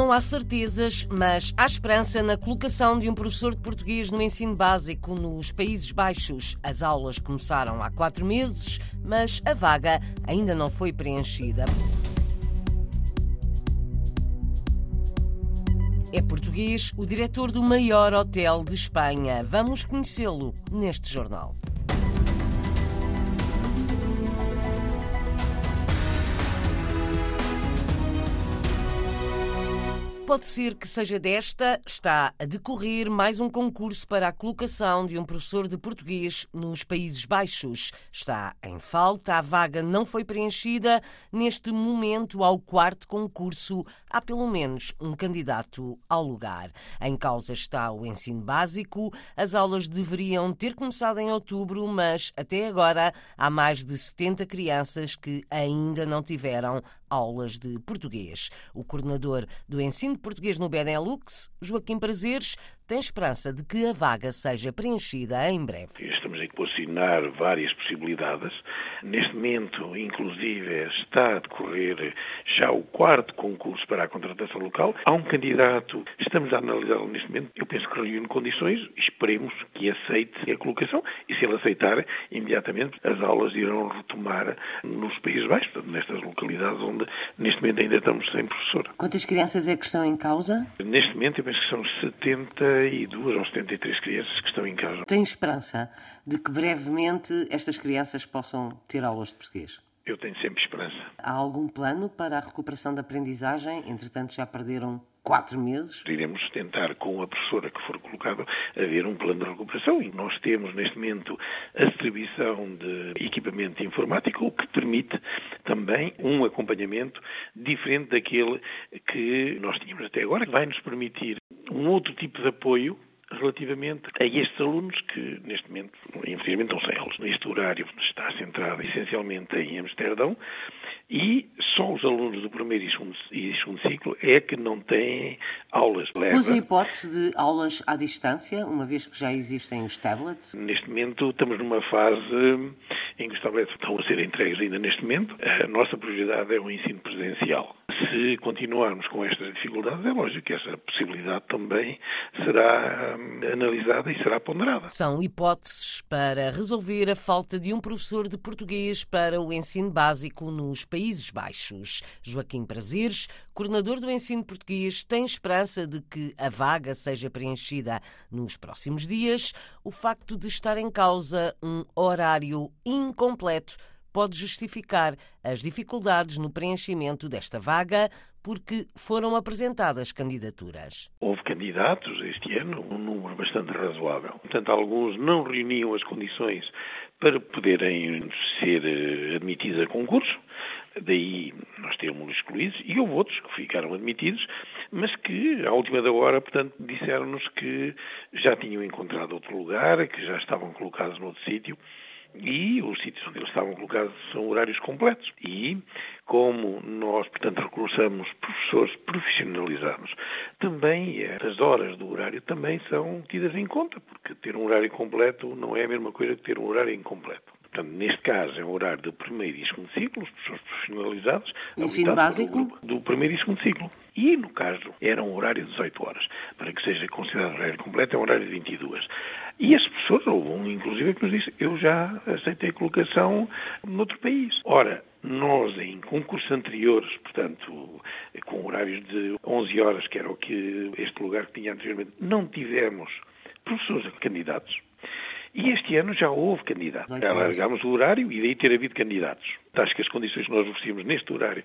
Não há certezas, mas há esperança na colocação de um professor de português no ensino básico nos Países Baixos. As aulas começaram há quatro meses, mas a vaga ainda não foi preenchida. É português o diretor do maior hotel de Espanha. Vamos conhecê-lo neste jornal. Pode ser que seja desta, está a decorrer mais um concurso para a colocação de um professor de português nos Países Baixos. Está em falta, a vaga não foi preenchida. Neste momento, ao quarto concurso, há pelo menos um candidato ao lugar. Em causa está o ensino básico. As aulas deveriam ter começado em outubro, mas até agora há mais de 70 crianças que ainda não tiveram aulas de português. O coordenador do ensino português no Benelux, Joaquim Prazeres, tem esperança de que a vaga seja preenchida em breve. Estamos a assinar várias possibilidades. Neste momento, inclusive, está a decorrer já o quarto concurso para a contratação local. Há um candidato, estamos a analisá-lo neste momento, eu penso que reúne condições, esperemos que aceite a colocação e se ele aceitar, imediatamente as aulas irão retomar nos Países Baixos, nestas localidades onde neste momento ainda estamos sem professor. Quantas crianças é que estão em causa? Neste momento eu penso que são 72 ou 73 crianças que estão em causa. Tem esperança de que brevemente estas crianças possam ter aulas de português? Eu tenho sempre esperança. Há algum plano para a recuperação da aprendizagem? Entretanto, já perderam quatro meses. Iremos tentar, com a professora que for colocada, haver um plano de recuperação e nós temos neste momento a distribuição de equipamento informático, o que permite também um acompanhamento diferente daquele que nós tínhamos até agora, que vai nos permitir um outro tipo de apoio relativamente a estes alunos que, neste momento, infelizmente, estão sem aulas. Este horário está centrado essencialmente em Amsterdão e só os alunos do primeiro e segundo, e segundo ciclo é que não têm aulas. Pôs a hipótese de aulas à distância, uma vez que já existem os tablets? Neste momento estamos numa fase em que os tablets estão a ser entregues ainda neste momento. A nossa prioridade é o ensino presencial. Se continuarmos com estas dificuldades, é lógico que essa possibilidade também será hum, analisada e será ponderada. São hipóteses para resolver a falta de um professor de português para o ensino básico nos Países Baixos. Joaquim Prazeres, coordenador do ensino português, tem esperança de que a vaga seja preenchida nos próximos dias. O facto de estar em causa um horário incompleto pode justificar as dificuldades no preenchimento desta vaga, porque foram apresentadas candidaturas. Houve candidatos este ano, um número bastante razoável. Portanto, alguns não reuniam as condições para poderem ser eh, admitidos a concurso, daí nós temos excluídos, e houve outros que ficaram admitidos, mas que, à última da hora, portanto, disseram-nos que já tinham encontrado outro lugar, que já estavam colocados noutro sítio, e os sítios onde eles estavam colocados são horários completos. E como nós, portanto, recursamos professores profissionalizados, também as horas do horário também são tidas em conta, porque ter um horário completo não é a mesma coisa que ter um horário incompleto. Portanto, neste caso é o horário do primeiro e segundo ciclo, os professores profissionalizados. Ensino básico? Do primeiro e segundo ciclo. E, no caso, era um horário de 18 horas. Para que seja considerado horário completo, é um horário de 22. E as pessoas, houve um, inclusive, que nos disse, eu já aceitei colocação noutro país. Ora, nós, em concursos anteriores, portanto, com horários de 11 horas, que era o que este lugar que tinha anteriormente, não tivemos professores candidatos. E este ano já houve candidatos. Alargámos o horário e daí ter havido candidatos. Acho que as condições que nós oferecemos neste horário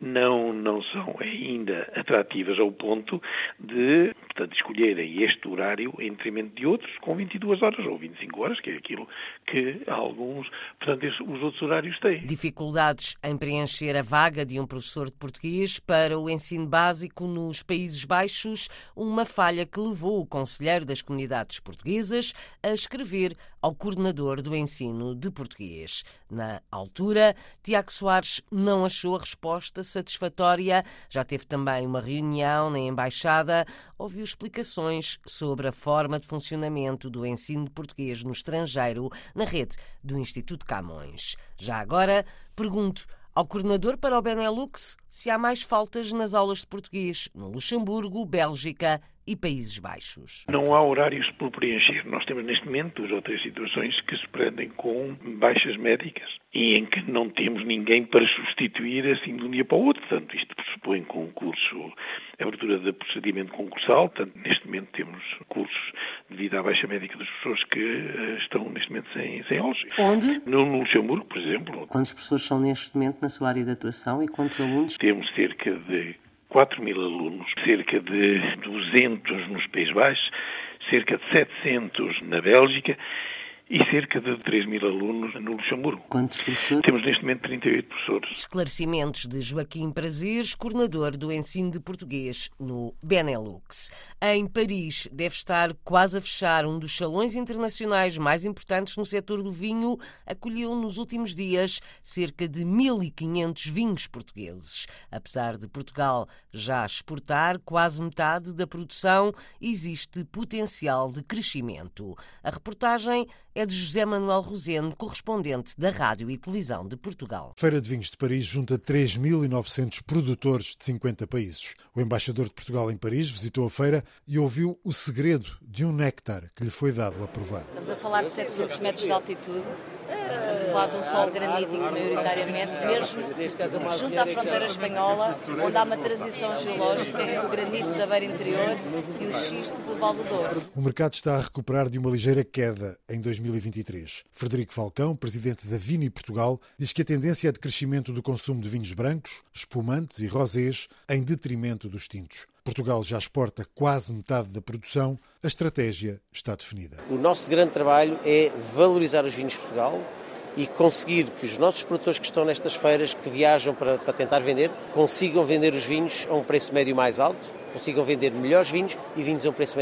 não, não são ainda atrativas ao ponto de, portanto, escolherem este horário em detrimento de outros com 22 horas ou 25 horas, que é aquilo que alguns, portanto, os outros horários têm. Dificuldades em preencher a vaga de um professor de português para o ensino básico nos Países Baixos, uma falha que levou o conselheiro das comunidades portuguesas a escrever ao coordenador do ensino de português. Na altura, Tiago Soares não achou a resposta satisfatória. Já teve também uma reunião na Embaixada, ouviu explicações sobre a forma de funcionamento do ensino de português no estrangeiro na rede do Instituto Camões. Já agora, pergunto ao coordenador para o Benelux se há mais faltas nas aulas de português no Luxemburgo, Bélgica e Países Baixos. Não há horários por preencher. Nós temos neste momento duas ou três situações que se prendem com baixas médicas e em que não temos ninguém para substituir assim de um dia para o outro. Portanto, isto pressupõe concurso, abertura de procedimento concursal. Portanto, neste momento temos cursos devido à baixa médica das pessoas que uh, estão neste momento sem, sem aulas. Onde? No, no Luxemburgo, por exemplo. Quantas pessoas são neste momento na sua área de atuação e quantos alunos? Temos cerca de 4 mil alunos, cerca de 200 nos Países Baixos, cerca de 700 na Bélgica e cerca de 3 mil alunos no Luxemburgo. Quantos professores? Temos neste momento 38 professores. Esclarecimentos de Joaquim Prazeres, coordenador do ensino de português no Benelux. Em Paris, deve estar quase a fechar um dos salões internacionais mais importantes no setor do vinho. Acolheu nos últimos dias cerca de 1.500 vinhos portugueses. Apesar de Portugal já exportar quase metade da produção, existe potencial de crescimento. A reportagem é de José Manuel Rosendo, correspondente da Rádio e Televisão de Portugal. Feira de Vinhos de Paris junta 3.900 produtores de 50 países. O embaixador de Portugal em Paris visitou a feira e ouviu o segredo de um néctar que lhe foi dado a provar. Estamos a falar de 700 metros de altitude Falar de um solo granítico, maioritariamente, mesmo junto à fronteira espanhola, onde há uma transição geológica entre o granito da beira interior e o xisto do Val do Douro. O mercado está a recuperar de uma ligeira queda em 2023. Frederico Falcão, presidente da Vini Portugal, diz que a tendência é de crescimento do consumo de vinhos brancos, espumantes e rosés, em detrimento dos tintos. Portugal já exporta quase metade da produção, a estratégia está definida. O nosso grande trabalho é valorizar os vinhos de Portugal e conseguir que os nossos produtores que estão nestas feiras, que viajam para, para tentar vender, consigam vender os vinhos a um preço médio mais alto consigam vender melhores vinhos e vinhos a um preço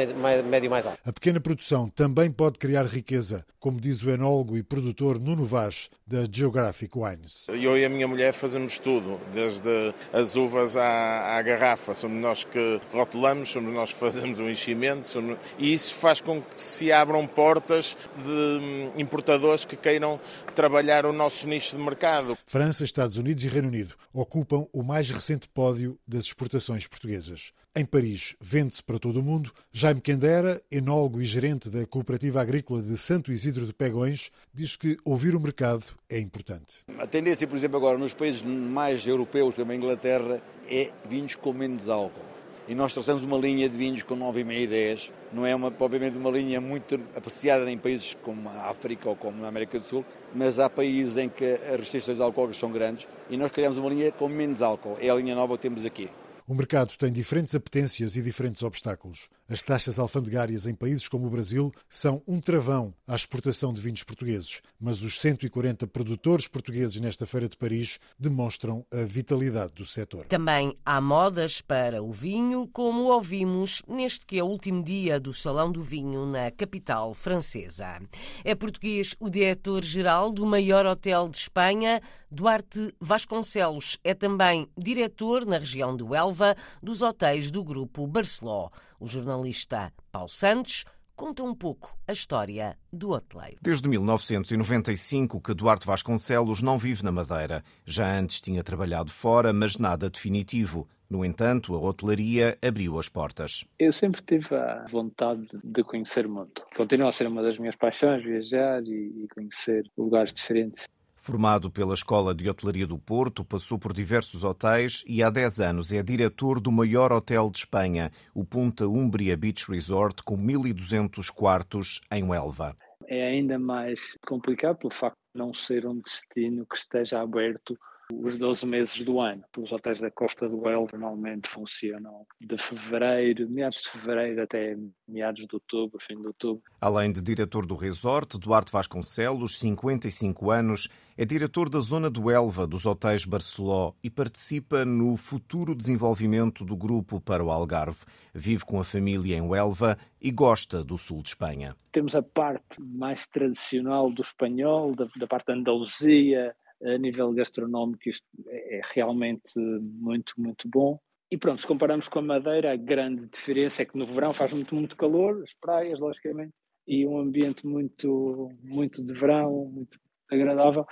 médio mais alto. A pequena produção também pode criar riqueza, como diz o enólogo e produtor Nuno Vaz, da Geographic Wines. Eu e a minha mulher fazemos tudo, desde as uvas à, à garrafa. Somos nós que rotulamos, somos nós que fazemos o enchimento somos... e isso faz com que se abram portas de hum, importadores que queiram trabalhar o nosso nicho de mercado. França, Estados Unidos e Reino Unido ocupam o mais recente pódio das exportações portuguesas. Em Paris, vende-se para todo o mundo. Jaime Quendera, enólogo e gerente da Cooperativa Agrícola de Santo Isidro de Pegões, diz que ouvir o mercado é importante. A tendência, por exemplo, agora nos países mais europeus, como a Inglaterra, é vinhos com menos álcool. E nós trouxemos uma linha de vinhos com 9,5 e 10. Não é uma, propriamente uma linha muito apreciada em países como a África ou como na América do Sul, mas há países em que as restrições alcoólicas são grandes e nós criamos uma linha com menos álcool. É a linha nova que temos aqui. O mercado tem diferentes apetências e diferentes obstáculos. As taxas alfandegárias em países como o Brasil são um travão à exportação de vinhos portugueses, mas os 140 produtores portugueses nesta Feira de Paris demonstram a vitalidade do setor. Também há modas para o vinho, como ouvimos neste que é o último dia do Salão do Vinho na capital francesa. É português o diretor-geral do maior hotel de Espanha, Duarte Vasconcelos. É também diretor na região do Elva dos hotéis do grupo Barceló. O jornalista Paulo Santos conta um pouco a história do hoteleiro. Desde 1995 que Duarte Vasconcelos não vive na Madeira. Já antes tinha trabalhado fora, mas nada definitivo. No entanto, a hotelaria abriu as portas. Eu sempre tive a vontade de conhecer o mundo. Continua a ser uma das minhas paixões, viajar e conhecer lugares diferentes. Formado pela Escola de Hotelaria do Porto, passou por diversos hotéis e há 10 anos é diretor do maior hotel de Espanha, o Punta Umbria Beach Resort, com 1.200 quartos em Huelva. É ainda mais complicado pelo facto de não ser um destino que esteja aberto os 12 meses do ano. Os hotéis da Costa do Elva normalmente funcionam de fevereiro, meados de fevereiro até meados de outubro, fim de outubro. Além de diretor do resort, Duarte Vasconcelos, 55 anos, é diretor da zona do Elva dos hotéis Barceló e participa no futuro desenvolvimento do grupo para o Algarve. Vive com a família em Elva e gosta do sul de Espanha. Temos a parte mais tradicional do espanhol, da, da parte da Andaluzia, a nível gastronómico isto é, é realmente muito, muito bom. E pronto, se compararmos com a Madeira, a grande diferença é que no verão faz muito, muito calor, as praias, logicamente, e um ambiente muito, muito de verão, muito agradável,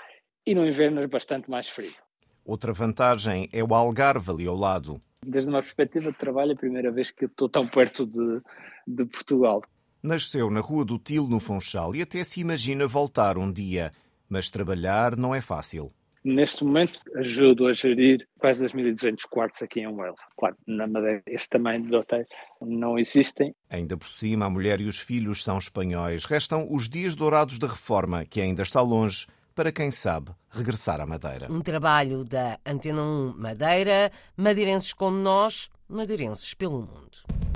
e no inverno é bastante mais frio. Outra vantagem é o Algarve ali ao lado. Desde uma perspectiva de trabalho, é a primeira vez que estou tão perto de, de Portugal. Nasceu na Rua do Til, no Funchal, e até se imagina voltar um dia. Mas trabalhar não é fácil. Neste momento, ajudo a gerir quase 2.200 quartos aqui em Huelva. Claro, na Madeira, esse tamanho de hotéis não existem. Ainda por cima, a mulher e os filhos são espanhóis. Restam os dias dourados da reforma, que ainda está longe, para quem sabe regressar à Madeira. Um trabalho da Antena 1 Madeira, madeirenses como nós, madeirenses pelo mundo.